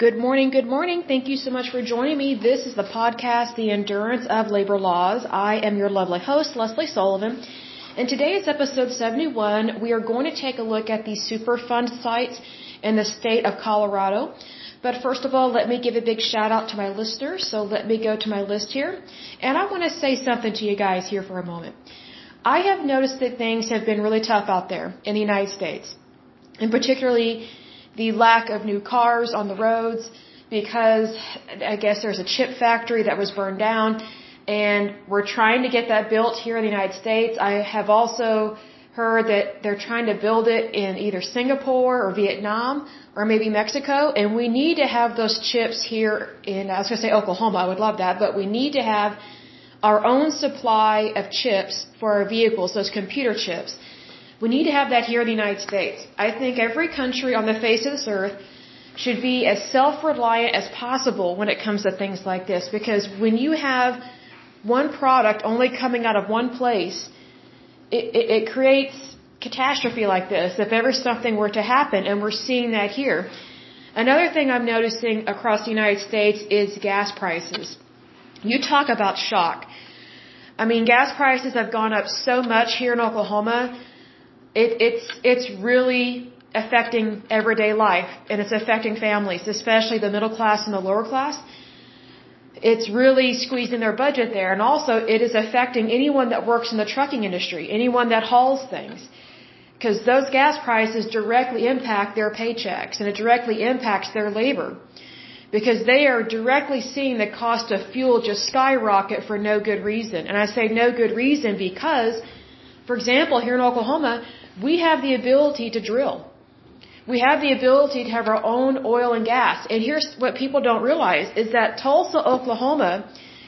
Good morning, good morning. Thank you so much for joining me. This is the podcast, The Endurance of Labor Laws. I am your lovely host, Lesley Sullivan. And today is episode 71. We are going to take a look at the Superfund sites in the state of Colorado. But first of all, let me give a big shout out to my listeners. So let me go to my list here. And I want to say something to you guys here for a moment. I have noticed that things have been really tough out there in the United States. And particularly the lack of new cars on the roads because I guess there's a chip factory that was burned down and we're trying to get that built here in the United States. I have also heard that they're trying to build it in either Singapore or Vietnam or maybe Mexico and we need to have those chips here in I was going to say Oklahoma. I would love that, but we need to have our own supply of chips for our vehicles, those computer chips. We need to have that here in the United States. I think every country on the face of this earth should be as self-reliant as possible when it comes to things like this because when you have one product only coming out of one place, it, it, it creates catastrophe like this if ever something were to happen and we're seeing that here. Another thing I'm noticing across the United States is gas prices. You talk about shock. I mean, gas prices have gone up so much here in Oklahoma it, it's it's really affecting everyday life and it's affecting families, especially the middle class and the lower class. It's really squeezing their budget there, and also it is affecting anyone that works in the trucking industry, anyone that hauls things, because those gas prices directly impact their paychecks and it directly impacts their labor, because they are directly seeing the cost of fuel just skyrocket for no good reason. And I say no good reason because, for example, here in Oklahoma, we have the ability to drill. We have the ability to have our own oil and gas. And here's what people don't realize is that Tulsa, Oklahoma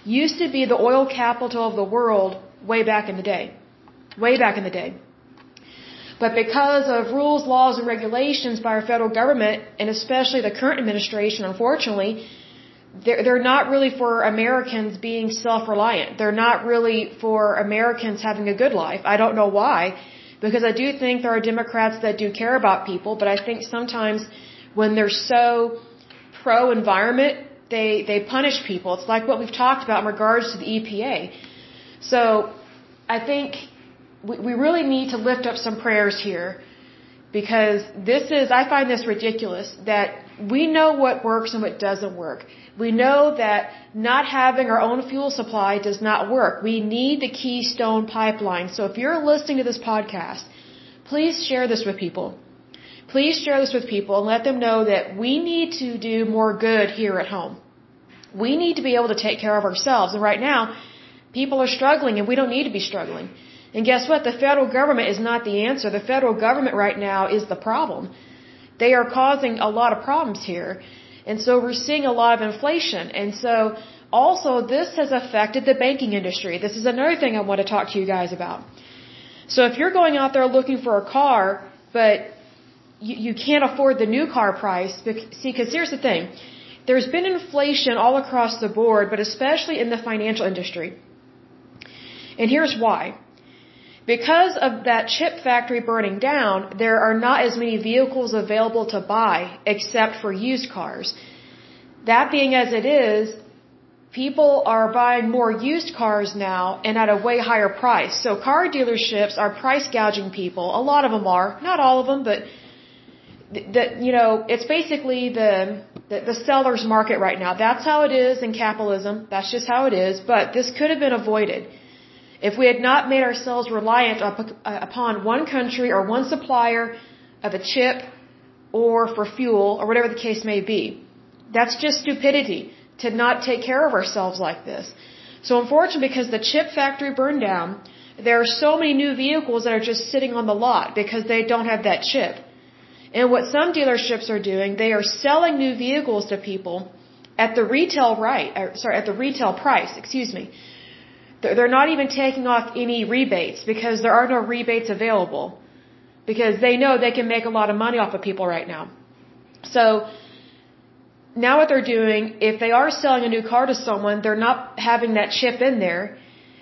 used to be the oil capital of the world way back in the day. Way back in the day. But because of rules, laws, and regulations by our federal government, and especially the current administration, unfortunately, they're, not really for Americans being self-reliant. They're not really for Americans having a good life. I don't know why because I do think there are Democrats that do care about people, but I think sometimes when they're so pro environment, they, they punish people. It's like what we've talked about in regards to the EPA. So I think we, we really need to lift up some prayers here because this is, I find this ridiculous that we know what works and what doesn't work. We know that not having our own fuel supply does not work. We need the Keystone pipeline. So if you're listening to this podcast, please share this with people. Please share this with people and let them know that we need to do more good here at home. We need to be able to take care of ourselves. And right now, people are struggling and we don't need to be struggling. And guess what? The federal government is not the answer. The federal government right now is the problem. They are causing a lot of problems here. And so we're seeing a lot of inflation. And so also this has affected the banking industry. This is another thing I want to talk to you guys about. So if you're going out there looking for a car, but you, you can't afford the new car price, see, because here's the thing. There's been inflation all across the board, but especially in the financial industry. And here's why. Because of that chip factory burning down, there are not as many vehicles available to buy except for used cars. That being as it is, people are buying more used cars now and at a way higher price. So car dealerships are price gouging people. A lot of them are, not all of them, but that you know, it's basically the, the the seller's market right now. That's how it is in capitalism. That's just how it is. But this could have been avoided if we had not made ourselves reliant uh, upon one country or one supplier of a chip or for fuel or whatever the case may be. That's just stupidity to not take care of ourselves like this. So unfortunately, because the chip factory burned down, there are so many new vehicles that are just sitting on the lot because they don't have that chip. And what some dealerships are doing, they are selling new vehicles to people at the retail right, or, sorry, at the retail price, excuse me. They're not even taking off any rebates because there are no rebates available. Because they know they can make a lot of money off of people right now. So, now what they're doing, if they are selling a new car to someone, they're not having that chip in there.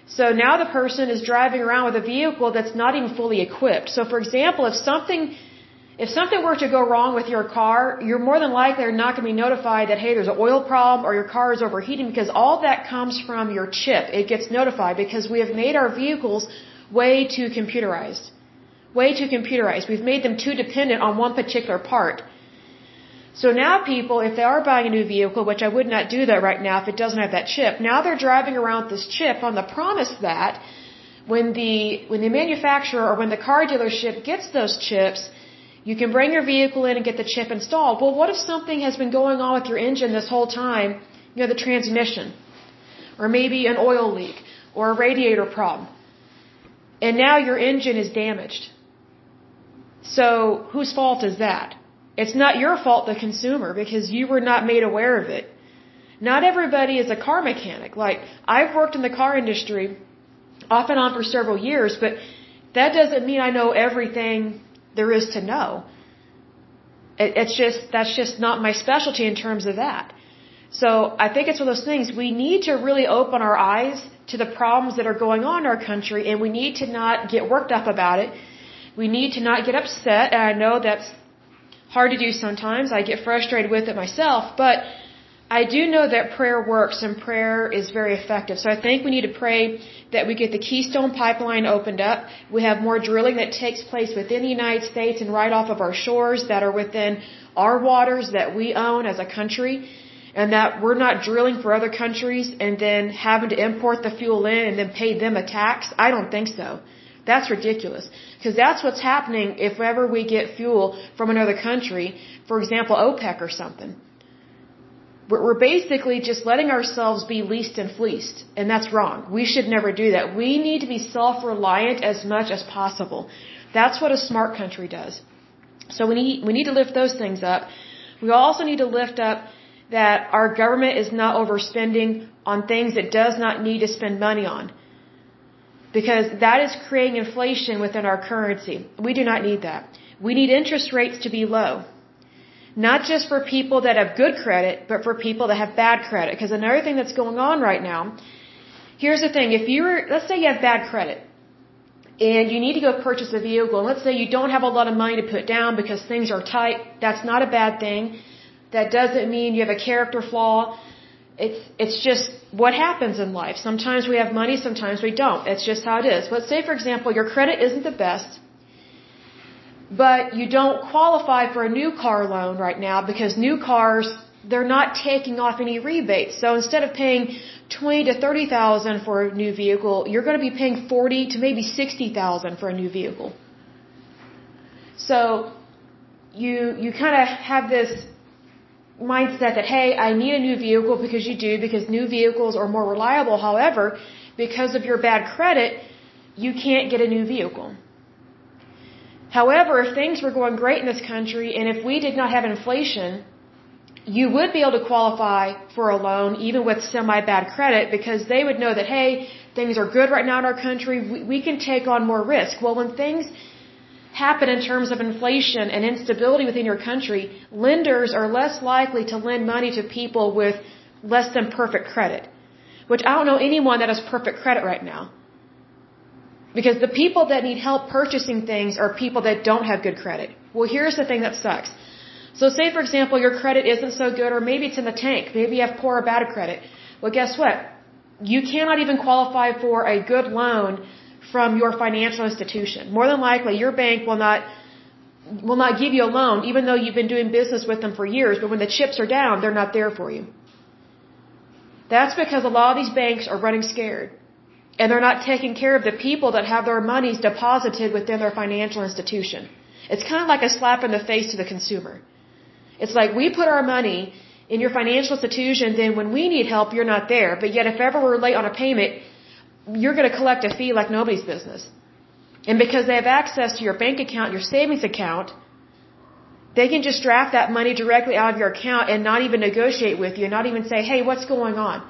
So now the person is driving around with a vehicle that's not even fully equipped. So for example, if something, if something were to go wrong with your car, you're more than likely not going to be notified that, hey, there's an oil problem or your car is overheating because all that comes from your chip. It gets notified because we have made our vehicles way too computerized. Way too computerized. We've made them too dependent on one particular part. So now people, if they are buying a new vehicle, which I would not do that right now if it doesn't have that chip, now they're driving around this chip on the promise that when the, when the manufacturer or when the car dealership gets those chips, you can bring your vehicle in and get the chip installed. Well, what if something has been going on with your engine this whole time? You know, the transmission, or maybe an oil leak, or a radiator problem. And now your engine is damaged. So, whose fault is that? It's not your fault, the consumer, because you were not made aware of it. Not everybody is a car mechanic. Like, I've worked in the car industry off and on for several years, but that doesn't mean I know everything there is to know. It, it's just, that's just not my specialty in terms of that. So I think it's one of those things, we need to really open our eyes to the problems that are going on in our country and we need to not get worked up about it. We need to not get upset and I know that's hard to do sometimes. I get frustrated with it myself, but I do know that prayer works and prayer is very effective. So I think we need to pray that we get the Keystone Pipeline opened up. We have more drilling that takes place within the United States and right off of our shores that are within our waters that we own as a country. And that we're not drilling for other countries and then having to import the fuel in and then pay them a tax. I don't think so. That's ridiculous. Because that's what's happening if ever we get fuel from another country, for example, OPEC or something we're basically just letting ourselves be leased and fleeced, and that's wrong. We should never do that. We need to be self-reliant as much as possible. That's what a smart country does. So we need, we need to lift those things up. We also need to lift up that our government is not overspending on things it does not need to spend money on. Because that is creating inflation within our currency. We do not need that. We need interest rates to be low. Not just for people that have good credit, but for people that have bad credit. Because another thing that's going on right now, here's the thing, if you were, let's say you have bad credit, and you need to go purchase a vehicle, and let's say you don't have a lot of money to put down because things are tight, that's not a bad thing. That doesn't mean you have a character flaw. It's, it's just what happens in life. Sometimes we have money, sometimes we don't. It's just how it is. Let's say, for example, your credit isn't the best, but you don't qualify for a new car loan right now because new cars they're not taking off any rebates. So instead of paying twenty to thirty thousand for a new vehicle, you're going to be paying forty to maybe sixty thousand for a new vehicle. So you you kind of have this mindset that hey, I need a new vehicle because you do because new vehicles are more reliable. However, because of your bad credit, you can't get a new vehicle. However, if things were going great in this country and if we did not have inflation, you would be able to qualify for a loan even with semi bad credit because they would know that, hey, things are good right now in our country, we, we can take on more risk. Well, when things happen in terms of inflation and instability within your country, lenders are less likely to lend money to people with less than perfect credit. Which I don't know anyone that has perfect credit right now. Because the people that need help purchasing things are people that don't have good credit. Well, here's the thing that sucks. So say, for example, your credit isn't so good, or maybe it's in the tank. Maybe you have poor or bad credit. Well, guess what? You cannot even qualify for a good loan from your financial institution. More than likely, your bank will not will not give you a loan, even though you've been doing business with them for years. But when the chips are down, they're not there for you. That's because a lot of these banks are running scared and they're not taking care of the people that have their monies deposited within their financial institution. It's kind of like a slap in the face to the consumer. It's like we put our money in your financial institution, then when we need help, you're not there. But yet, if ever we're late on a payment, you're going to collect a fee like nobody's business. And because they have access to your bank account, your savings account, they can just draft that money directly out of your account and not even negotiate with you, not even say, hey, what's going on?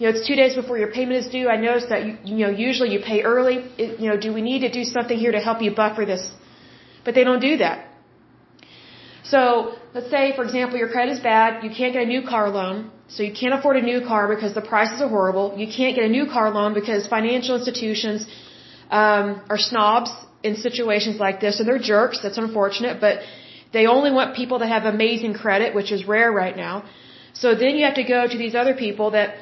You know, it's two days before your payment is due. I noticed that you, you know usually you pay early. It, you know, do we need to do something here to help you buffer this? But they don't do that. So let's say, for example, your credit is bad. You can't get a new car loan, so you can't afford a new car because the prices are horrible. You can't get a new car loan because financial institutions um, are snobs in situations like this, and they're jerks. That's unfortunate, but they only want people that have amazing credit, which is rare right now. So then you have to go to these other people that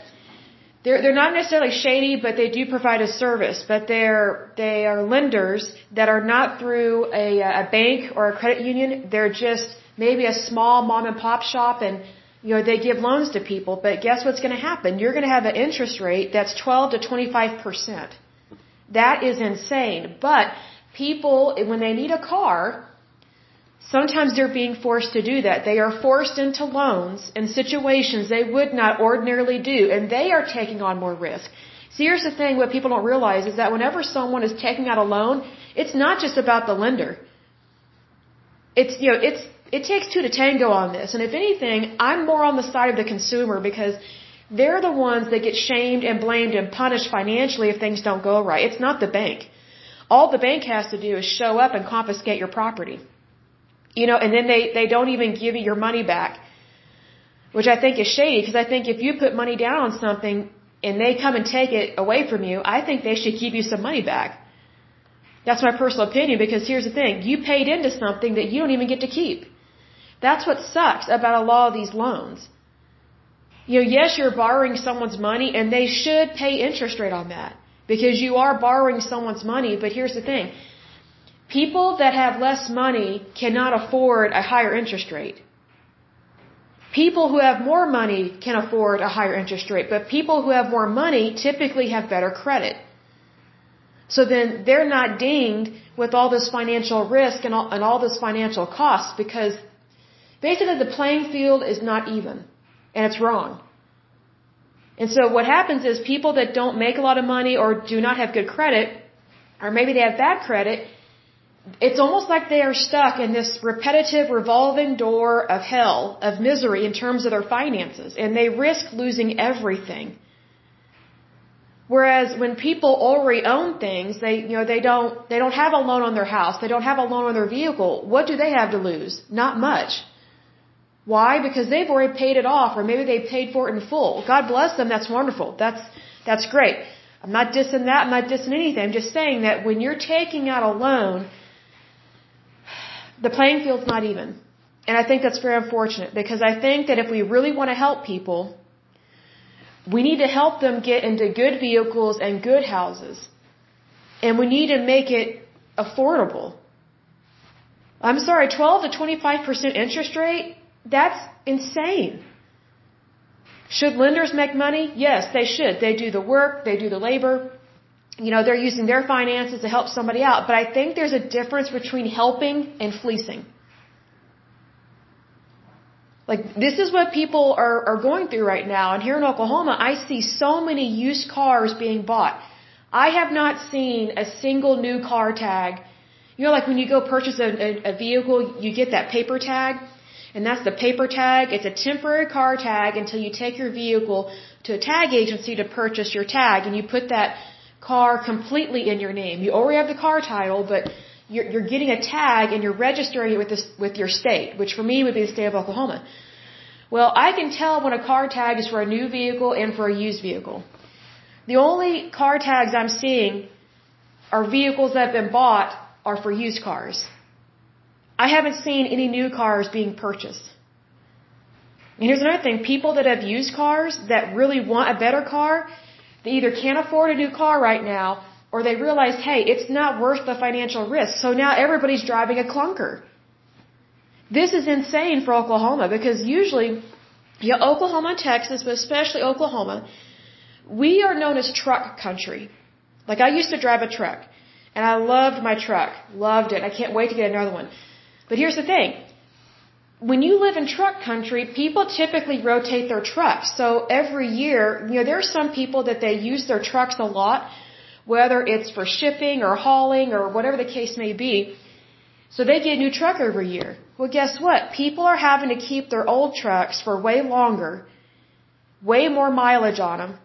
they're they're not necessarily shady, but they do provide a service. But they're they are lenders that are not through a a bank or a credit union. They're just maybe a small mom and pop shop, and you know they give loans to people. But guess what's going to happen? You're going to have an interest rate that's 12 to 25 percent. That is insane. But people, when they need a car, Sometimes they're being forced to do that. They are forced into loans in situations they would not ordinarily do, and they are taking on more risk. See, here's the thing what people don't realize is that whenever someone is taking out a loan, it's not just about the lender. It's, you know, it's, it takes two to tango on this. And if anything, I'm more on the side of the consumer because they're the ones that get shamed and blamed and punished financially if things don't go right. It's not the bank. All the bank has to do is show up and confiscate your property. You know, and then they, they don't even give you your money back. Which I think is shady because I think if you put money down on something and they come and take it away from you, I think they should give you some money back. That's my personal opinion because here's the thing. You paid into something that you don't even get to keep. That's what sucks about a lot of these loans. You know, yes, you're borrowing someone's money and they should pay interest rate on that because you are borrowing someone's money, but here's the thing. People that have less money cannot afford a higher interest rate. People who have more money can afford a higher interest rate, but people who have more money typically have better credit. So then they're not dinged with all this financial risk and all, and all this financial cost because basically the playing field is not even and it's wrong. And so what happens is people that don't make a lot of money or do not have good credit or maybe they have bad credit, it's almost like they are stuck in this repetitive revolving door of hell, of misery in terms of their finances, and they risk losing everything. Whereas when people already own things, they, you know, they don't, they don't have a loan on their house, they don't have a loan on their vehicle. What do they have to lose? Not much. Why? Because they've already paid it off, or maybe they paid for it in full. God bless them, that's wonderful. That's, that's great. I'm not dissing that, I'm not dissing anything. I'm just saying that when you're taking out a loan, the playing field's not even. And I think that's very unfortunate because I think that if we really want to help people, we need to help them get into good vehicles and good houses. And we need to make it affordable. I'm sorry, 12 to 25% interest rate? That's insane. Should lenders make money? Yes, they should. They do the work, they do the labor, you know, they're using their finances to help somebody out. But I think there's a difference between helping and fleecing. Like, this is what people are, are going through right now. And here in Oklahoma, I see so many used cars being bought. I have not seen a single new car tag. You know, like when you go purchase a, a, a vehicle, you get that paper tag. And that's the paper tag. It's a temporary car tag until you take your vehicle to a tag agency to purchase your tag. And you put that car completely in your name. You already have the car title, but you're, you're getting a tag and you're registering it with this, with your state, which for me would be the state of Oklahoma. Well, I can tell when a car tag is for a new vehicle and for a used vehicle. The only car tags I'm seeing are vehicles that have been bought are for used cars. I haven't seen any new cars being purchased. And here's another thing. People that have used cars that really want a better car, they either can't afford a new car right now or they realize, hey, it's not worth the financial risk. So now everybody's driving a clunker. This is insane for Oklahoma because usually, yeah, Oklahoma and Texas, but especially Oklahoma, we are known as truck country. Like I used to drive a truck and I loved my truck. Loved it. I can't wait to get another one. But here's the thing when you live in truck country, people typically rotate their trucks. So every year, you know, there are some people that they use their trucks a lot, whether it's for shipping or hauling or whatever the case may be. So they get a new truck every year. Well, guess what? People are having to keep their old trucks for way longer, way more mileage on them,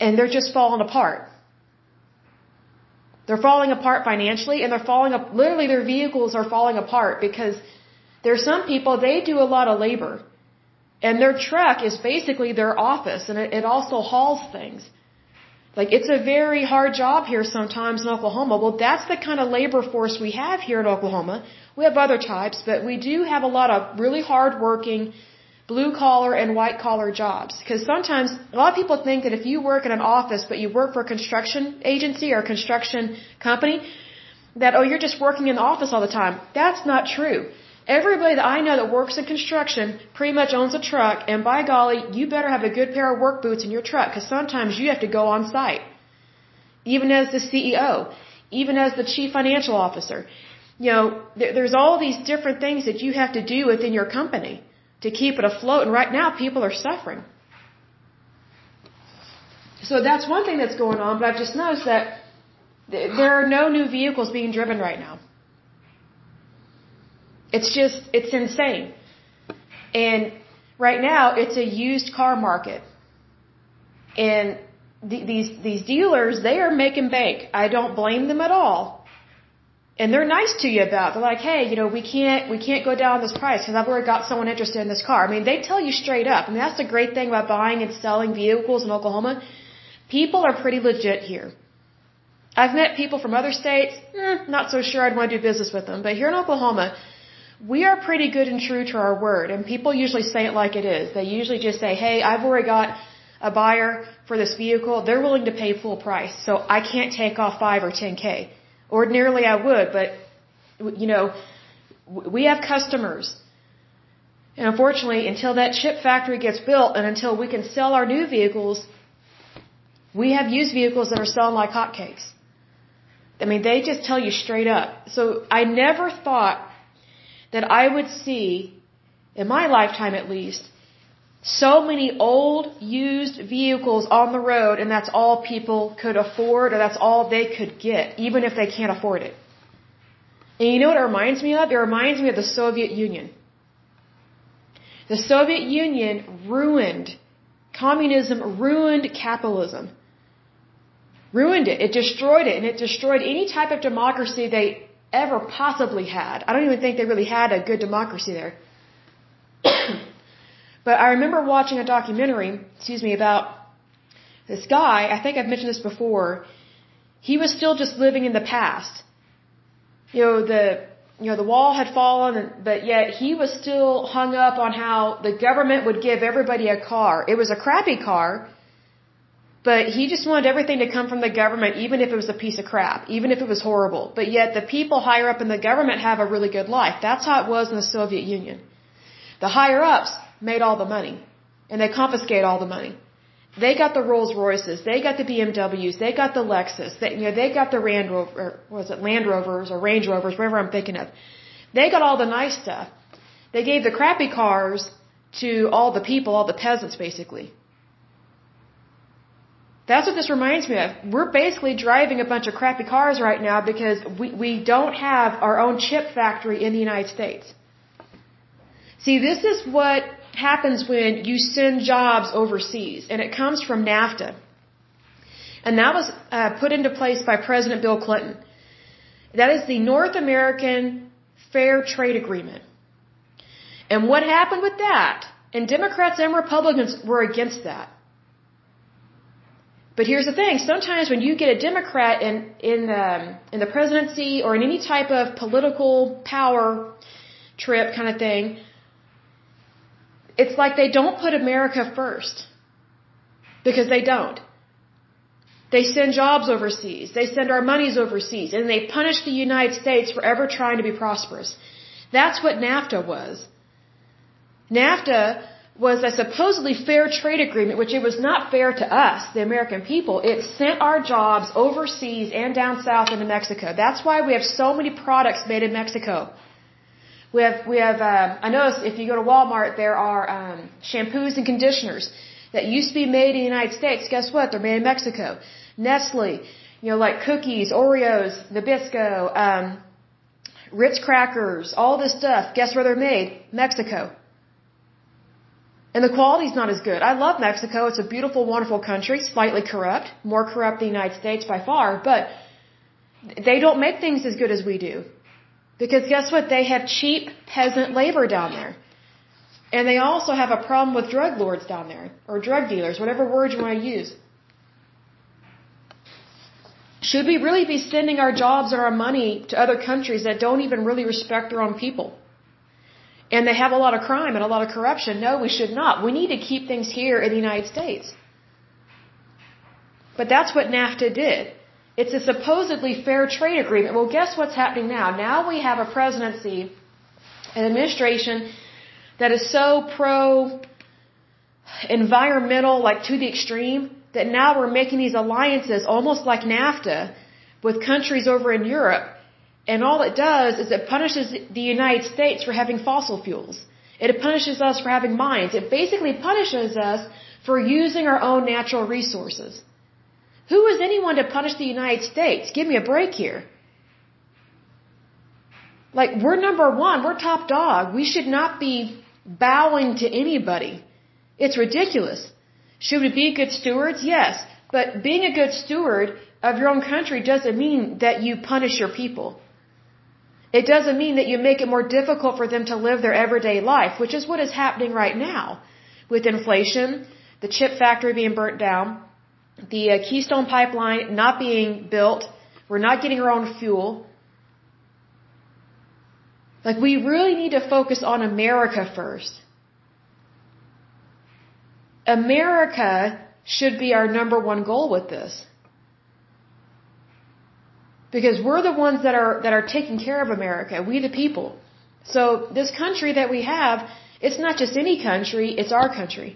and they're just falling apart. They're falling apart financially and they're falling up, literally their vehicles are falling apart because there are some people, they do a lot of labor. And their truck is basically their office and it, it also hauls things. Like it's a very hard job here sometimes in Oklahoma. Well, that's the kind of labor force we have here in Oklahoma. We have other types, but we do have a lot of really hard working blue collar and white collar jobs. Because sometimes a lot of people think that if you work in an office but you work for a construction agency or a construction company, that oh you're just working in the office all the time. That's not true. Everybody that I know that works in construction pretty much owns a truck, and by golly, you better have a good pair of work boots in your truck, because sometimes you have to go on site. Even as the CEO, even as the chief financial officer. You know, there's all these different things that you have to do within your company to keep it afloat, and right now people are suffering. So that's one thing that's going on, but I've just noticed that there are no new vehicles being driven right now. It's just, it's insane. And right now, it's a used car market. And th- these, these dealers, they are making bank. I don't blame them at all. And they're nice to you about it. They're like, hey, you know, we can't, we can't go down this price because I've already got someone interested in this car. I mean, they tell you straight up. I mean, that's the great thing about buying and selling vehicles in Oklahoma. People are pretty legit here. I've met people from other states, eh, not so sure I'd want to do business with them. But here in Oklahoma, we are pretty good and true to our word, and people usually say it like it is. They usually just say, hey, I've already got a buyer for this vehicle. They're willing to pay full price, so I can't take off 5 or 10K. Ordinarily I would, but, you know, we have customers. And unfortunately, until that chip factory gets built and until we can sell our new vehicles, we have used vehicles that are selling like hotcakes. I mean, they just tell you straight up. So I never thought that I would see, in my lifetime at least, so many old, used vehicles on the road, and that's all people could afford, or that's all they could get, even if they can't afford it. And you know what it reminds me of? It reminds me of the Soviet Union. The Soviet Union ruined, communism ruined capitalism. Ruined it. It destroyed it, and it destroyed any type of democracy they ever possibly had. I don't even think they really had a good democracy there. but I remember watching a documentary, excuse me, about this guy. I think I've mentioned this before. He was still just living in the past. You know, the you know, the wall had fallen, but yet he was still hung up on how the government would give everybody a car. It was a crappy car, but he just wanted everything to come from the government, even if it was a piece of crap, even if it was horrible. But yet the people higher up in the government have a really good life. That's how it was in the Soviet Union. The higher ups made all the money, and they confiscate all the money. They got the Rolls Royces, they got the BMWs, they got the Lexus, they, you know, they got the Land Rover, was it Land Rovers or Range Rovers, whatever I'm thinking of. They got all the nice stuff. They gave the crappy cars to all the people, all the peasants basically. That's what this reminds me of. We're basically driving a bunch of crappy cars right now because we, we don't have our own chip factory in the United States. See, this is what happens when you send jobs overseas, and it comes from NAFTA. And that was uh, put into place by President Bill Clinton. That is the North American Fair Trade Agreement. And what happened with that? And Democrats and Republicans were against that. But here's the thing: sometimes when you get a Democrat in in um, in the presidency or in any type of political power trip kind of thing, it's like they don't put America first because they don't. They send jobs overseas. They send our monies overseas, and they punish the United States for ever trying to be prosperous. That's what NAFTA was. NAFTA was a supposedly fair trade agreement, which it was not fair to us, the American people. It sent our jobs overseas and down south into Mexico. That's why we have so many products made in Mexico. We have, we have, uh, I noticed if you go to Walmart, there are um, shampoos and conditioners that used to be made in the United States. Guess what? They're made in Mexico. Nestle, you know, like cookies, Oreos, Nabisco, um, Ritz crackers, all this stuff. Guess where they're made? Mexico. And the quality's not as good. I love Mexico. It's a beautiful, wonderful country, slightly corrupt, more corrupt than the United States by far, but they don't make things as good as we do. Because guess what? They have cheap peasant labor down there. And they also have a problem with drug lords down there, or drug dealers, whatever word you want to use. Should we really be sending our jobs and our money to other countries that don't even really respect their own people? And they have a lot of crime and a lot of corruption. No, we should not. We need to keep things here in the United States. But that's what NAFTA did. It's a supposedly fair trade agreement. Well, guess what's happening now? Now we have a presidency, an administration that is so pro environmental, like to the extreme, that now we're making these alliances almost like NAFTA with countries over in Europe. And all it does is it punishes the United States for having fossil fuels. It punishes us for having mines. It basically punishes us for using our own natural resources. Who is anyone to punish the United States? Give me a break here. Like, we're number one. We're top dog. We should not be bowing to anybody. It's ridiculous. Should we be good stewards? Yes. But being a good steward of your own country doesn't mean that you punish your people. It doesn't mean that you make it more difficult for them to live their everyday life, which is what is happening right now with inflation, the chip factory being burnt down, the uh, Keystone pipeline not being built, we're not getting our own fuel. Like we really need to focus on America first. America should be our number one goal with this. Because we're the ones that are that are taking care of America, we the people. So this country that we have, it's not just any country, it's our country.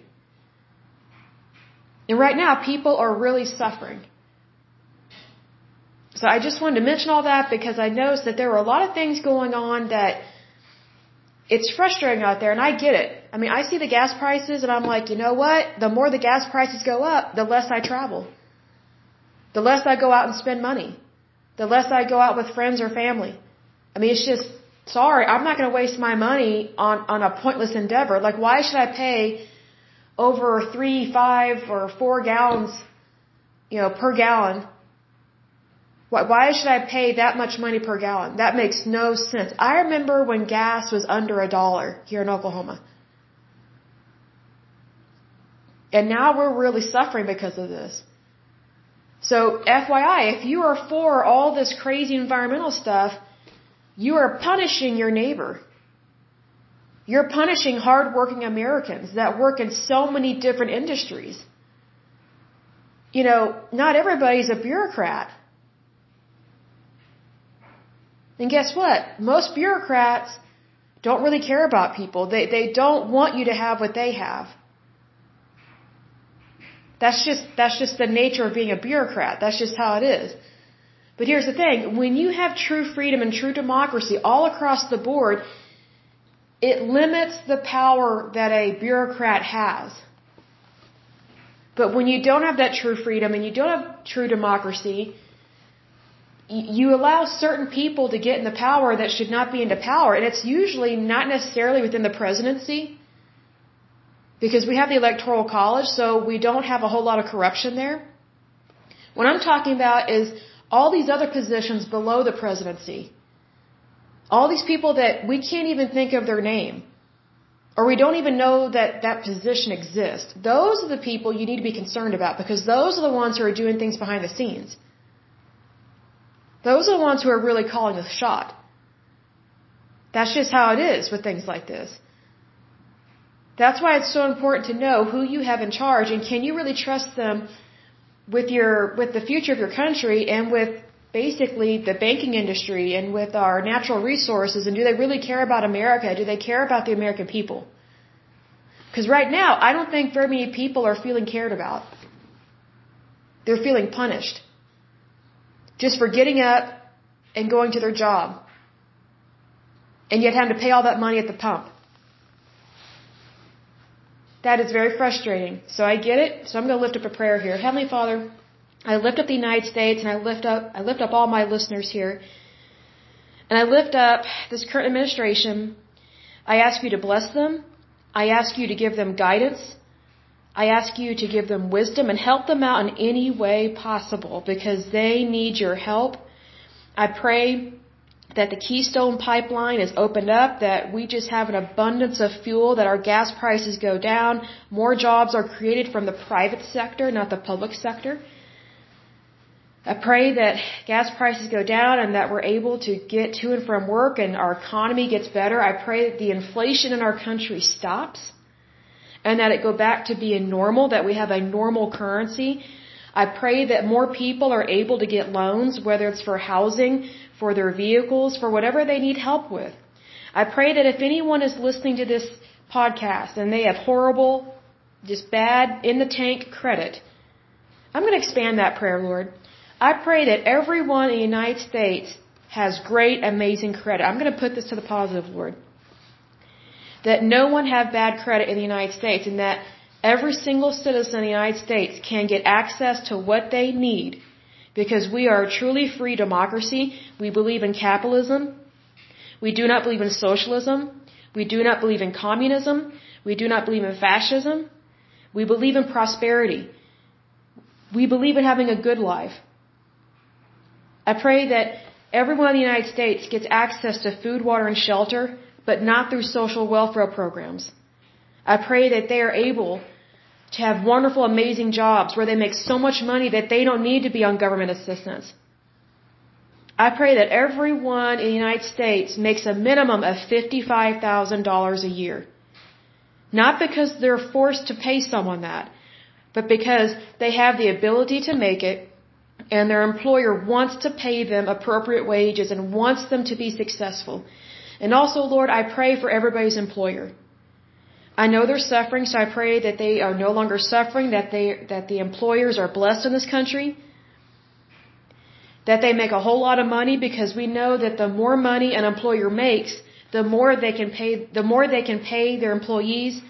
And right now, people are really suffering. So I just wanted to mention all that because I noticed that there were a lot of things going on that it's frustrating out there, and I get it. I mean, I see the gas prices, and I'm like, you know what? The more the gas prices go up, the less I travel. The less I go out and spend money. The less I go out with friends or family. I mean, it's just, sorry, I'm not going to waste my money on, on a pointless endeavor. Like, why should I pay over three, five, or four gallons, you know, per gallon. Why, why should I pay that much money per gallon? That makes no sense. I remember when gas was under a dollar here in Oklahoma. And now we're really suffering because of this. So, FYI, if you are for all this crazy environmental stuff, you are punishing your neighbor. You're punishing hardworking Americans that work in so many different industries. You know, not everybody's a bureaucrat. And guess what? Most bureaucrats don't really care about people. They, they don't want you to have what they have. That's just, that's just the nature of being a bureaucrat. That's just how it is. But here's the thing. When you have true freedom and true democracy all across the board, it limits the power that a bureaucrat has. But when you don't have that true freedom and you don't have true democracy, you allow certain people to get in the power that should not be into power. And it's usually not necessarily within the presidency because we have the electoral college, so we don't have a whole lot of corruption there. What I'm talking about is all these other positions below the presidency. All these people that we can't even think of their name. Or we don't even know that that position exists. Those are the people you need to be concerned about because those are the ones who are doing things behind the scenes. Those are the ones who are really calling the shot. That's just how it is with things like this. That's why it's so important to know who you have in charge and can you really trust them with your with the future of your country and with basically the banking industry and with our natural resources and do they really care about America? Do they care about the American people? Because right now, I don't think very many people are feeling cared about. They're feeling punished. Just for getting up and going to their job. And yet having to pay all that money at the pump. That is very frustrating. So I get it. So I'm going to lift up a prayer here. Heavenly Father, I lift up the United States and I lift up I lift up all my listeners here. And I lift up this current administration. I ask you to bless them. I ask you to give them guidance. I ask you to give them wisdom and help them out in any way possible because they need your help. I pray that the Keystone pipeline is opened up, that we just have an abundance of fuel, that our gas prices go down, more jobs are created from the private sector, not the public sector. I pray that gas prices go down and that we're able to get to and from work and our economy gets better. I pray that the inflation in our country stops and that it go back to being normal, that we have a normal currency. I pray that more people are able to get loans, whether it's for housing, for their vehicles, for whatever they need help with. I pray that if anyone is listening to this podcast and they have horrible, just bad, in the tank credit, I'm going to expand that prayer, Lord. I pray that everyone in the United States has great, amazing credit. I'm going to put this to the positive, Lord. That no one have bad credit in the United States and that every single citizen in the United States can get access to what they need because we are a truly free democracy. We believe in capitalism. We do not believe in socialism. We do not believe in communism. We do not believe in fascism. We believe in prosperity. We believe in having a good life. I pray that everyone in the United States gets access to food, water, and shelter, but not through social welfare programs. I pray that they are able to have wonderful, amazing jobs where they make so much money that they don't need to be on government assistance. I pray that everyone in the United States makes a minimum of $55,000 a year. Not because they're forced to pay someone that, but because they have the ability to make it and their employer wants to pay them appropriate wages and wants them to be successful. And also, Lord, I pray for everybody's employer. I know they're suffering, so I pray that they are no longer suffering, that they that the employers are blessed in this country that they make a whole lot of money because we know that the more money an employer makes, the more they can pay, the more they can pay their employees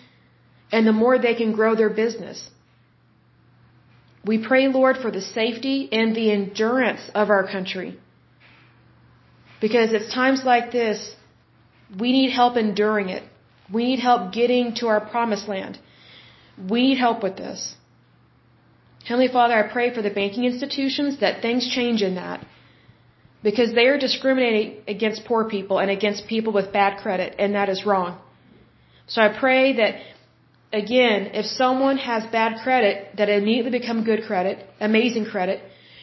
and the more they can grow their business. We pray, Lord, for the safety and the endurance of our country. Because it's times like this, we need help enduring it. We need help getting to our promised land. We need help with this. Heavenly Father, I pray for the banking institutions that things change in that. Because they are discriminating against poor people and against people with bad credit, and that is wrong. So I pray that, again, if someone has bad credit, that it immediately become good credit, amazing credit,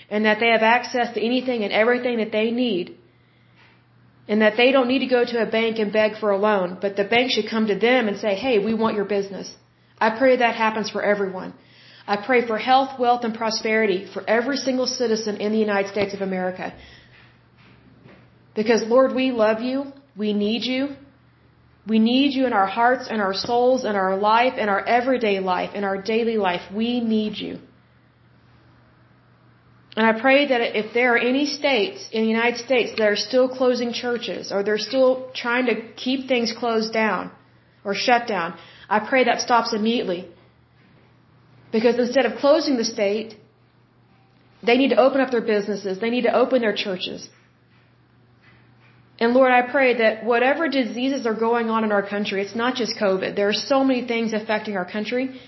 and that they have access to anything and everything that they need. And that they don't need to go to a bank and beg for a loan, but the bank should come to them and say, hey, we want your business. I pray that happens for everyone. I pray for health, wealth, and prosperity for every single citizen in the United States of America. Because, Lord, we love you. We need you. We need you in our hearts and our souls and our life and our everyday life and our daily life. We need you. And I pray that if there are any states in the United States that are still closing churches or they're still trying to keep things closed down or shut down, I pray that stops immediately. Because instead of closing the state, they need to open up their businesses. They need to open their churches. And Lord, I pray that whatever diseases are going on in our country, it's not just COVID. There are so many things affecting our country.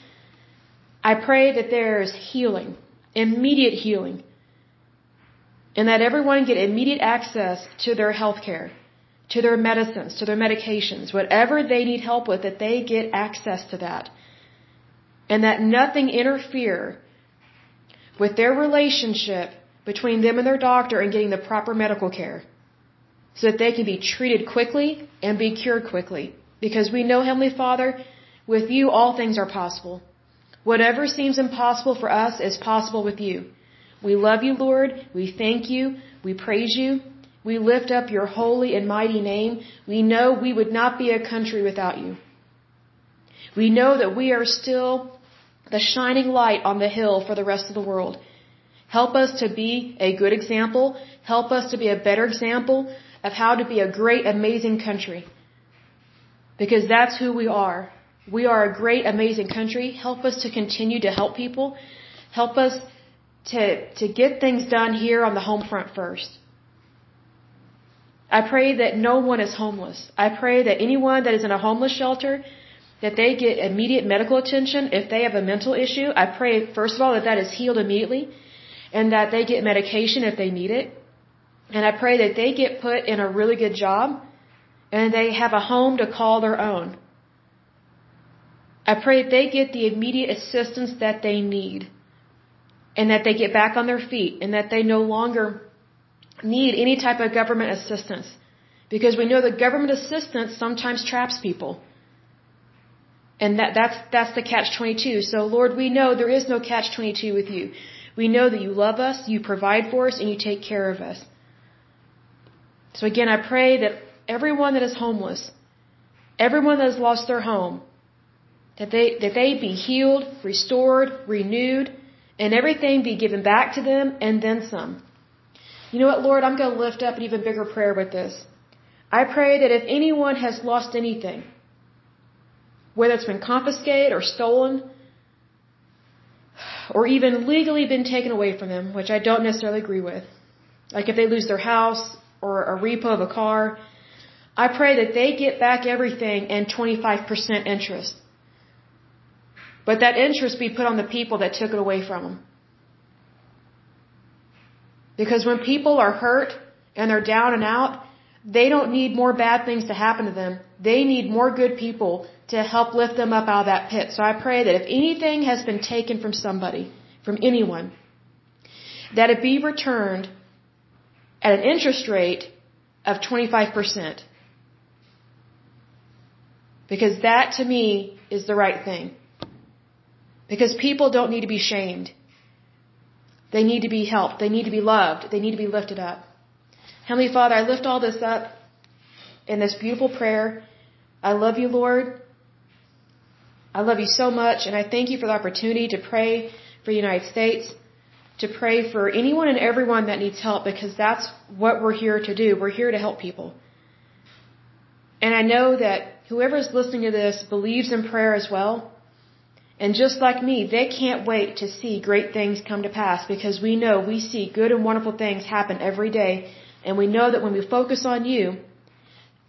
I pray that there's healing, immediate healing, and that everyone get immediate access to their health care, to their medicines, to their medications, whatever they need help with, that they get access to that and that nothing interfere with their relationship between them and their doctor and getting the proper medical care so that they can be treated quickly and be cured quickly. Because we know, Heavenly Father, with you all things are possible. Whatever seems impossible for us is possible with you. We love you, Lord. We thank you. We praise you. We lift up your holy and mighty name. We know we would not be a country without you. We know that we are still the shining light on the hill for the rest of the world. Help us to be a good example. Help us to be a better example of how to be a great, amazing country. Because that's who we are. We are a great, amazing country. Help us to continue to help people. Help us to, to get things done here on the home front first. I pray that no one is homeless. I pray that anyone that is in a homeless shelter that they get immediate medical attention if they have a mental issue. I pray, first of all, that that is healed immediately and that they get medication if they need it. And I pray that they get put in a really good job and they have a home to call their own. I pray that they get the immediate assistance that they need. And that they get back on their feet and that they no longer need any type of government assistance. Because we know that government assistance sometimes traps people. And that, that's, that's the catch 22. So Lord, we know there is no catch 22 with you. We know that you love us, you provide for us, and you take care of us. So again, I pray that everyone that is homeless, everyone that has lost their home, that they, that they be healed, restored, renewed, and everything be given back to them and then some. You know what, Lord? I'm going to lift up an even bigger prayer with this. I pray that if anyone has lost anything, whether it's been confiscated or stolen, or even legally been taken away from them, which I don't necessarily agree with, like if they lose their house or a repo of a car, I pray that they get back everything and 25% interest. But that interest be put on the people that took it away from them. Because when people are hurt and they're down and out, they don't need more bad things to happen to them. They need more good people to help lift them up out of that pit. So I pray that if anything has been taken from somebody, from anyone, that it be returned at an interest rate of 25%. Because that to me is the right thing. Because people don't need to be shamed. They need to be helped. They need to be loved. They need to be lifted up. Heavenly Father, I lift all this up in this beautiful prayer. I love you, Lord. I love you so much, and I thank you for the opportunity to pray for the United States, to pray for anyone and everyone that needs help, because that's what we're here to do. We're here to help people. And I know that whoever is listening to this believes in prayer as well. And just like me, they can't wait to see great things come to pass because we know we see good and wonderful things happen every day. And we know that when we focus on you,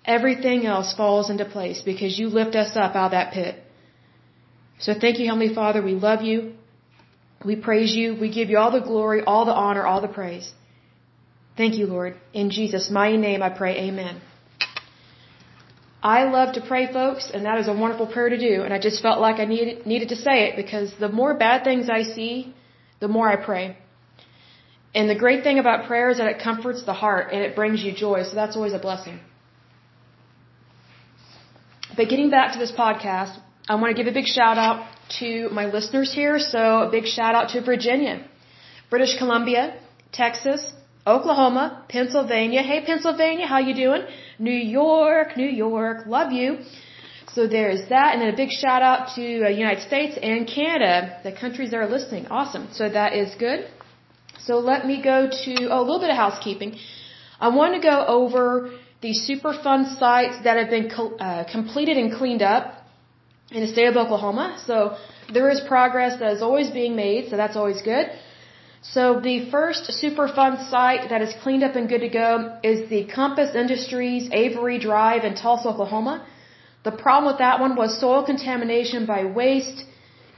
everything else falls into place because you lift us up out of that pit. So thank you, Heavenly Father. We love you. We praise you. We give you all the glory, all the honor, all the praise. Thank you, Lord. In Jesus' mighty name I pray, amen. I love to pray, folks, and that is a wonderful prayer to do. And I just felt like I needed, needed to say it because the more bad things I see, the more I pray. And the great thing about prayer is that it comforts the heart and it brings you joy. So that's always a blessing. But getting back to this podcast, I want to give a big shout out to my listeners here. So a big shout out to Virginia, British Columbia, Texas, Oklahoma, Pennsylvania. Hey Pennsylvania, how you doing? New York, New York, love you. So there's that, and then a big shout out to uh, United States and Canada, the countries that are listening. Awesome. So that is good. So let me go to oh, a little bit of housekeeping. I want to go over the Superfund sites that have been uh, completed and cleaned up in the state of Oklahoma. So there is progress that is always being made, so that's always good. So the first Superfund site that is cleaned up and good to go is the Compass Industries Avery Drive in Tulsa, Oklahoma. The problem with that one was soil contamination by waste,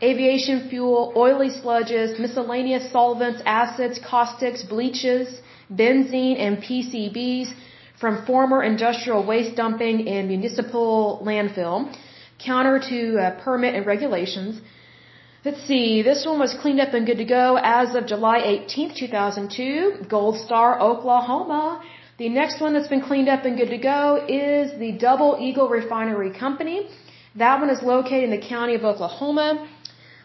aviation fuel, oily sludges, miscellaneous solvents, acids, caustics, bleaches, benzene, and PCBs from former industrial waste dumping in municipal landfill, counter to uh, permit and regulations. Let's see, this one was cleaned up and good to go as of July 18th, 2002, Gold Star, Oklahoma. The next one that's been cleaned up and good to go is the Double Eagle Refinery Company. That one is located in the county of Oklahoma.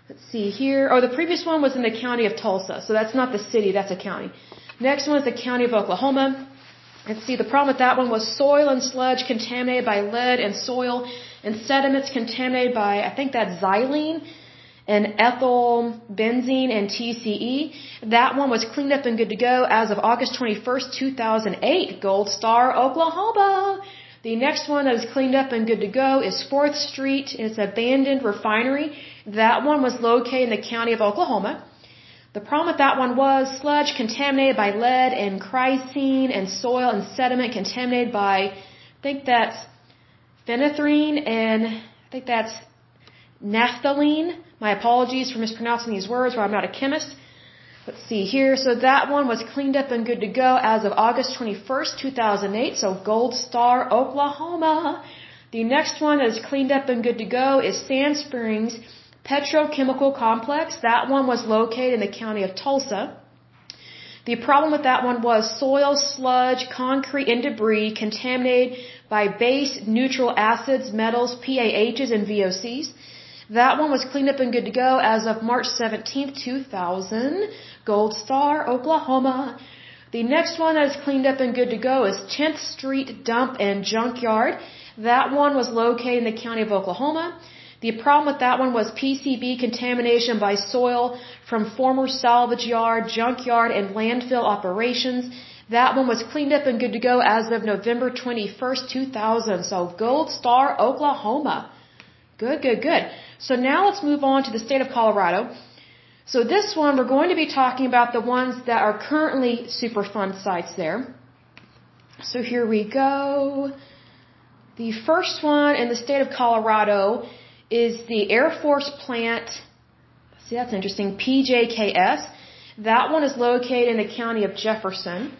Let's see here. Oh, the previous one was in the county of Tulsa, so that's not the city, that's a county. Next one is the county of Oklahoma. Let's see, the problem with that one was soil and sludge contaminated by lead and soil and sediments contaminated by, I think that's xylene and ethyl benzene and TCE. That one was cleaned up and good to go as of August 21st, 2008, Gold Star, Oklahoma. The next one that is cleaned up and good to go is 4th Street. It's an abandoned refinery. That one was located in the county of Oklahoma. The problem with that one was sludge contaminated by lead and chrysene and soil and sediment contaminated by, I think that's phenanthrene and I think that's naphthalene. My apologies for mispronouncing these words, where I'm not a chemist. Let's see here. So that one was cleaned up and good to go as of August 21st, 2008. So Gold Star, Oklahoma. The next one that is cleaned up and good to go is Sand Springs Petrochemical Complex, that one was located in the county of Tulsa. The problem with that one was soil, sludge, concrete, and debris contaminated by base neutral acids, metals, PAHs, and VOCs. That one was cleaned up and good to go as of March 17th, 2000. Gold Star, Oklahoma. The next one that is cleaned up and good to go is 10th Street Dump and Junkyard. That one was located in the county of Oklahoma. The problem with that one was PCB contamination by soil from former salvage yard, junkyard, and landfill operations. That one was cleaned up and good to go as of November 21st, 2000. So Gold Star, Oklahoma. Good, good, good. So now let's move on to the state of Colorado. So this one, we're going to be talking about the ones that are currently Superfund sites there. So here we go. The first one in the state of Colorado is the Air Force plant. See, that's interesting. PJKS. That one is located in the county of Jefferson.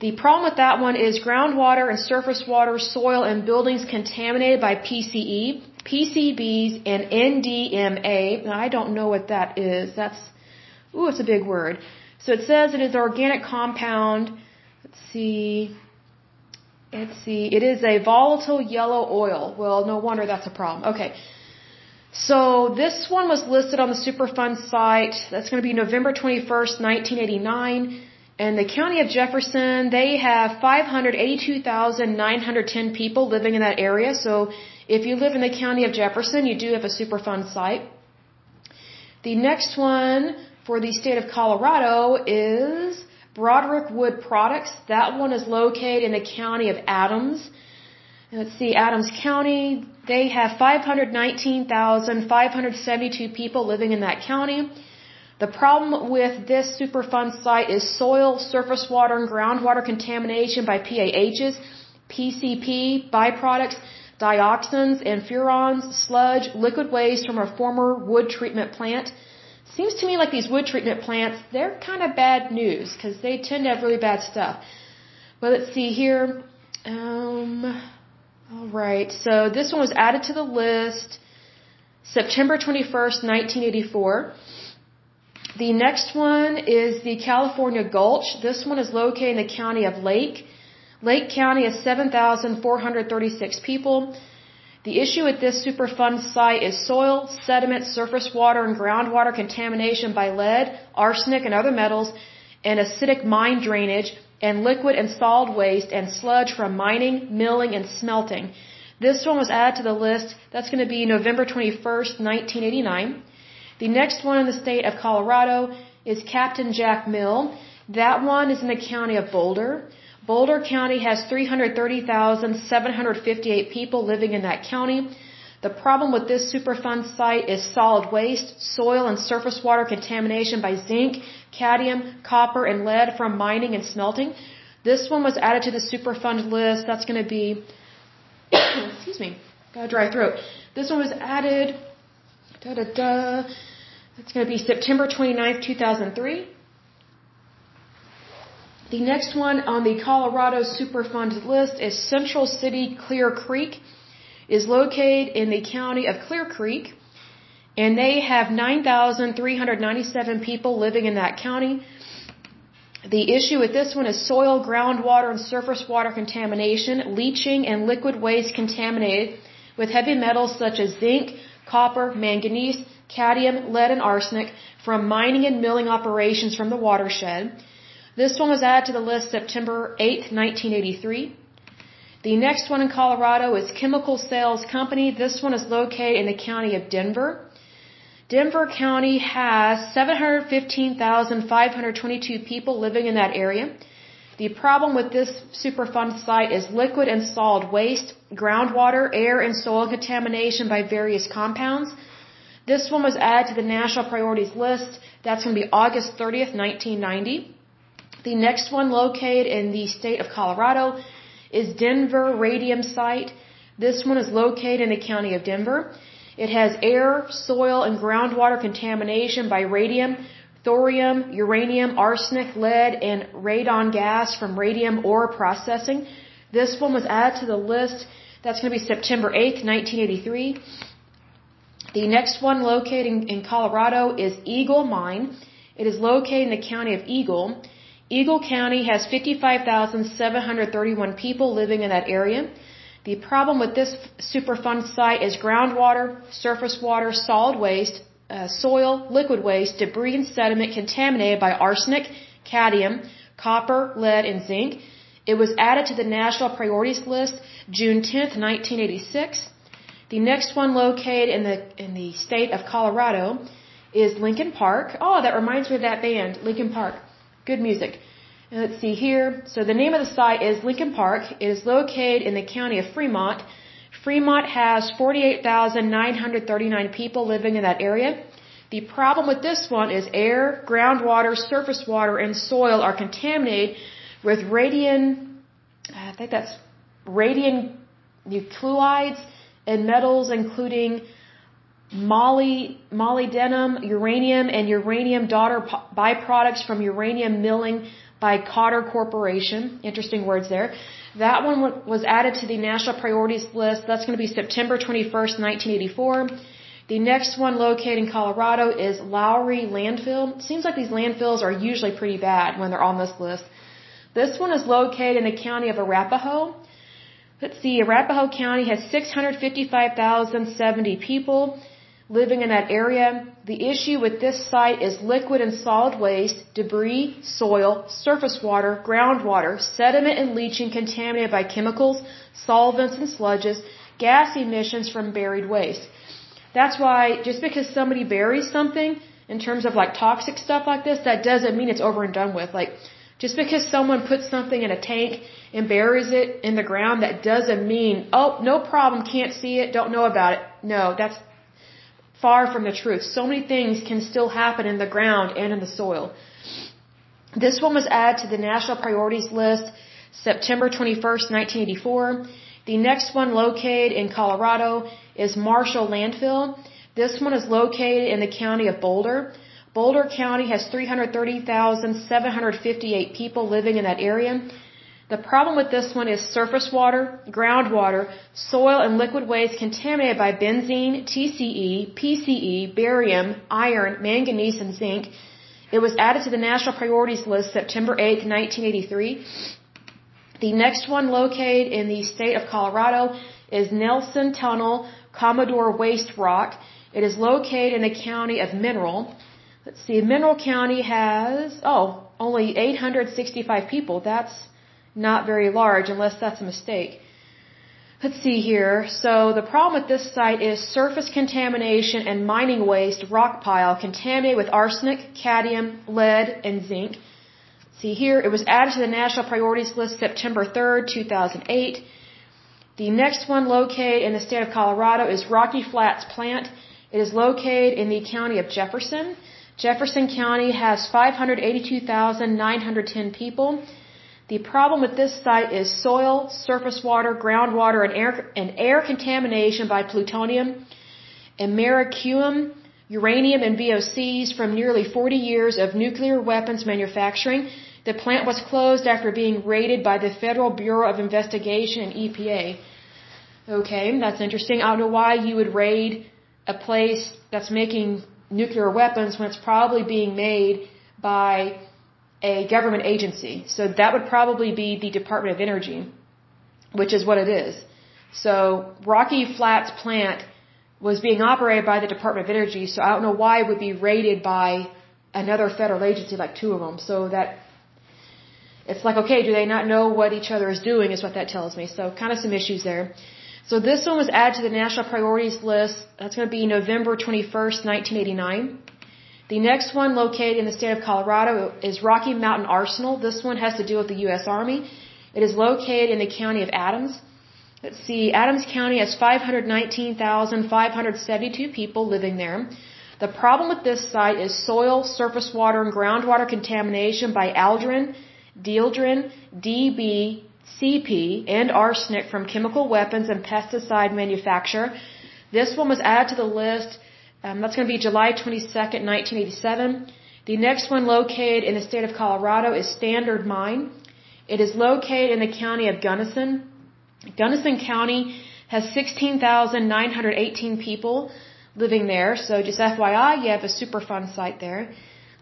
The problem with that one is groundwater and surface water, soil, and buildings contaminated by PCE, PCBs, and NDMA. Now, I don't know what that is. That's, ooh, it's a big word. So it says it is organic compound. Let's see. Let's see. It is a volatile yellow oil. Well, no wonder that's a problem. Okay. So this one was listed on the Superfund site. That's going to be November 21st, 1989. And the county of Jefferson, they have 582,910 people living in that area. So if you live in the county of Jefferson, you do have a Superfund site. The next one for the state of Colorado is Broderick Wood Products. That one is located in the county of Adams. Let's see, Adams County, they have 519,572 people living in that county. The problem with this Superfund site is soil, surface water, and groundwater contamination by PAHs, PCP, byproducts, dioxins, and furans, sludge, liquid waste from a former wood treatment plant. Seems to me like these wood treatment plants, they're kind of bad news because they tend to have really bad stuff. But let's see here. Um, all right. So this one was added to the list September 21st, 1984. The next one is the California Gulch. This one is located in the county of Lake. Lake County has 7,436 people. The issue at this Superfund site is soil, sediment, surface water, and groundwater contamination by lead, arsenic, and other metals, and acidic mine drainage and liquid and solid waste and sludge from mining, milling, and smelting. This one was added to the list. That's going to be November 21st, 1989. The next one in the state of Colorado is Captain Jack Mill. That one is in the county of Boulder. Boulder County has 330,758 people living in that county. The problem with this Superfund site is solid waste, soil and surface water contamination by zinc, cadmium, copper, and lead from mining and smelting. This one was added to the Superfund list. That's going to be, excuse me, got a dry throat. This one was added, da da da. It's going to be September 29th, 2003. The next one on the Colorado Superfund list is Central City Clear Creek is located in the county of Clear Creek, and they have 9,397 people living in that county. The issue with this one is soil, groundwater, and surface water contamination, leaching, and liquid waste contaminated with heavy metals such as zinc, copper, manganese, cadmium, lead, and arsenic from mining and milling operations from the watershed. This one was added to the list September 8, 1983. The next one in Colorado is Chemical Sales Company. This one is located in the county of Denver. Denver County has 715,522 people living in that area. The problem with this Superfund site is liquid and solid waste, groundwater, air, and soil contamination by various compounds. This one was added to the national priorities list. That's going to be August 30th, 1990. The next one located in the state of Colorado is Denver Radium Site. This one is located in the county of Denver. It has air, soil, and groundwater contamination by radium, thorium, uranium, arsenic, lead, and radon gas from radium ore processing. This one was added to the list. That's going to be September 8th, 1983. The next one located in Colorado is Eagle Mine. It is located in the county of Eagle. Eagle County has 55,731 people living in that area. The problem with this Superfund site is groundwater, surface water, solid waste, uh, soil, liquid waste, debris and sediment contaminated by arsenic, cadmium, copper, lead, and zinc. It was added to the national priorities list June 10, 1986. The next one located in the in the state of Colorado is Lincoln Park. Oh, that reminds me of that band, Linkin Park. Good music. And let's see here. So the name of the site is Lincoln Park. It is located in the county of Fremont. Fremont has 48,939 people living in that area. The problem with this one is air, groundwater, surface water, and soil are contaminated with radium, I think that's radium nuclides and metals including moly, molybdenum, uranium, and uranium daughter byproducts from uranium milling by Cotter Corporation. Interesting words there. That one was added to the national priorities list. That's going to be September 21st, 1984. The next one located in Colorado is Lowry Landfill. Seems like these landfills are usually pretty bad when they're on this list. This one is located in the county of Arapahoe. Let's see, Arapahoe County has 655,070 people living in that area. The issue with this site is liquid and solid waste, debris, soil, surface water, groundwater, sediment and leaching contaminated by chemicals, solvents and sludges, gas emissions from buried waste. That's why just because somebody buries something in terms of like toxic stuff like this, that doesn't mean it's over and done with. Like just because someone puts something in a tank and buries it in the ground, that doesn't mean, oh, no problem, can't see it, don't know about it. No, that's far from the truth. So many things can still happen in the ground and in the soil. This one was added to the national priorities list September 21st, 1984. The next one located in Colorado is Marshall Landfill. This one is located in the county of Boulder. Boulder County has 330,758 people living in that area. The problem with this one is surface water, groundwater, soil and liquid waste contaminated by benzene, TCE, PCE, barium, iron, manganese, and zinc. It was added to the national priorities list September 8, 1983. The next one located in the state of Colorado is Nelson Tunnel Commodore Waste Rock. It is located in the county of Mineral. Let's see, Mineral County has, oh, only 865 people. That's not very large unless that's a mistake. Let's see here. So the problem with this site is surface contamination and mining waste rock pile contaminated with arsenic, cadmium, lead, and zinc. See here, it was added to the national priorities list September 3rd, 2008. The next one located in the state of Colorado is Rocky Flats Plant. It is located in the county of Jefferson. Jefferson County has 582,910 people. The problem with this site is soil, surface water, groundwater, and air, and air contamination by plutonium, americium, uranium, and VOCs from nearly 40 years of nuclear weapons manufacturing. The plant was closed after being raided by the Federal Bureau of Investigation and EPA. Okay, that's interesting. I don't know why you would raid a place that's making nuclear weapons when it's probably being made by a government agency. So that would probably be the Department of Energy, which is what it is. So Rocky Flats plant was being operated by the Department of Energy, so I don't know why it would be raided by another federal agency, like two of them. So that it's like, okay, do they not know what each other is doing? Is what that tells me. So kind of some issues there. So this one was added to the national priorities list. That's going to be November 21st, 1989. The next one located in the state of Colorado is Rocky Mountain Arsenal. This one has to do with the U.S. Army. It is located in the county of Adams. Let's see, Adams County has 519,572 people living there. The problem with this site is soil, surface water, and groundwater contamination by aldrin, dieldrin, DB, CP, and arsenic from chemical weapons and pesticide manufacture. This one was added to the list. Um, that's going to be July 22nd, 1987. The next one located in the state of Colorado is Standard Mine. It is located in the county of Gunnison. Gunnison County has 16,918 people living there. So just FYI, you have a Superfund site there.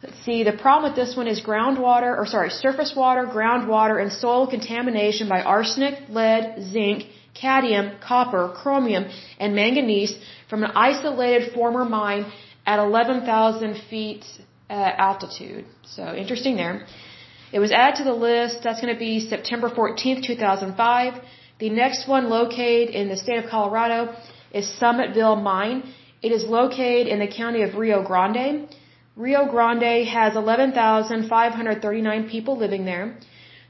Let's see, the problem with this one is groundwater, or sorry, surface water, groundwater, and soil contamination by arsenic, lead, zinc, cadmium, copper, chromium, and manganese from an isolated former mine at 11,000 feet uh, altitude. So interesting there. It was added to the list. That's going to be September 14th, 2005. The next one located in the state of Colorado is Summitville Mine. It is located in the county of Rio Grande. Rio Grande has 11,539 people living there.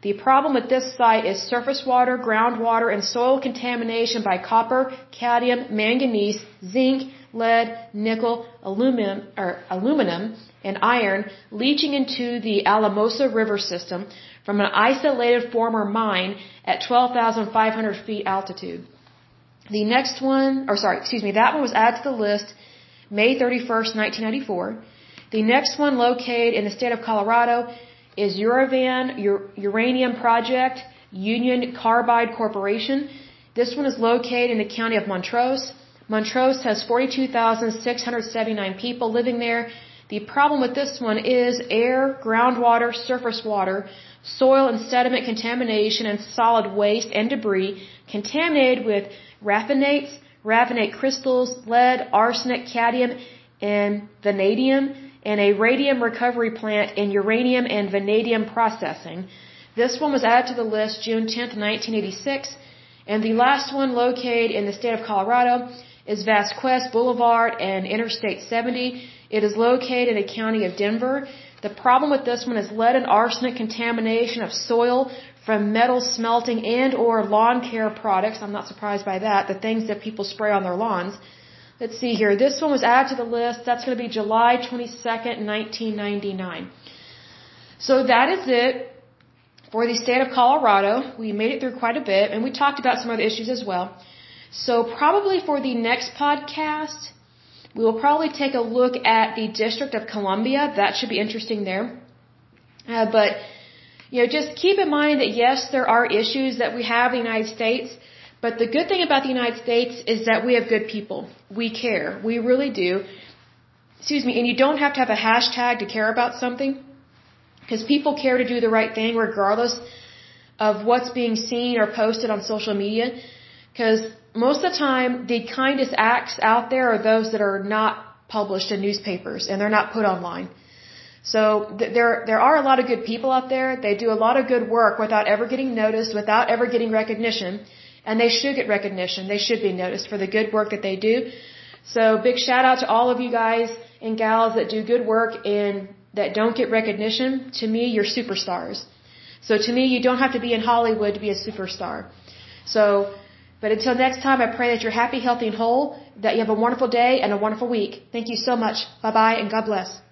The problem with this site is surface water, groundwater, and soil contamination by copper, cadmium, manganese, zinc, lead, nickel, aluminum, or aluminum, and iron leaching into the Alamosa River system from an isolated former mine at 12,500 feet altitude. The next one, or sorry, excuse me, that one was added to the list May 31st, 1994. The next one located in the state of Colorado is Uravan Uranium Project Union Carbide Corporation. This one is located in the county of Montrose. Montrose has 42,679 people living there. The problem with this one is air, groundwater, surface water, soil and sediment contamination, and solid waste and debris contaminated with raffinates, raffinate crystals, lead, arsenic, cadmium, and vanadium and a radium recovery plant in uranium and vanadium processing. This one was added to the list June 10, 1986. And the last one located in the state of Colorado is Vasquez Boulevard and Interstate 70. It is located in the county of Denver. The problem with this one is lead and arsenic contamination of soil from metal smelting and or lawn care products. I'm not surprised by that. The things that people spray on their lawns. Let's see here. This one was added to the list. That's going to be July 22nd, 1999. So that is it for the state of Colorado. We made it through quite a bit, and we talked about some other issues as well. So probably for the next podcast, we will probably take a look at the District of Columbia. That should be interesting there. Uh, but, you know, just keep in mind that yes, there are issues that we have in the United States, but the good thing about the United States is that we have good people. We care. We really do. Excuse me, and you don't have to have a hashtag to care about something because people care to do the right thing regardless of what's being seen or posted on social media because most of the time the kindest acts out there are those that are not published in newspapers and they're not put online. So th- there there are a lot of good people out there. They do a lot of good work without ever getting noticed, without ever getting recognition and they should get recognition. They should be noticed for the good work that they do. So big shout out to all of you guys and gals that do good work and that don't get recognition. To me, you're superstars. So to me, you don't have to be in Hollywood to be a superstar. So, but until next time, I pray that you're happy, healthy, and whole, that you have a wonderful day and a wonderful week. Thank you so much. Bye bye and God bless.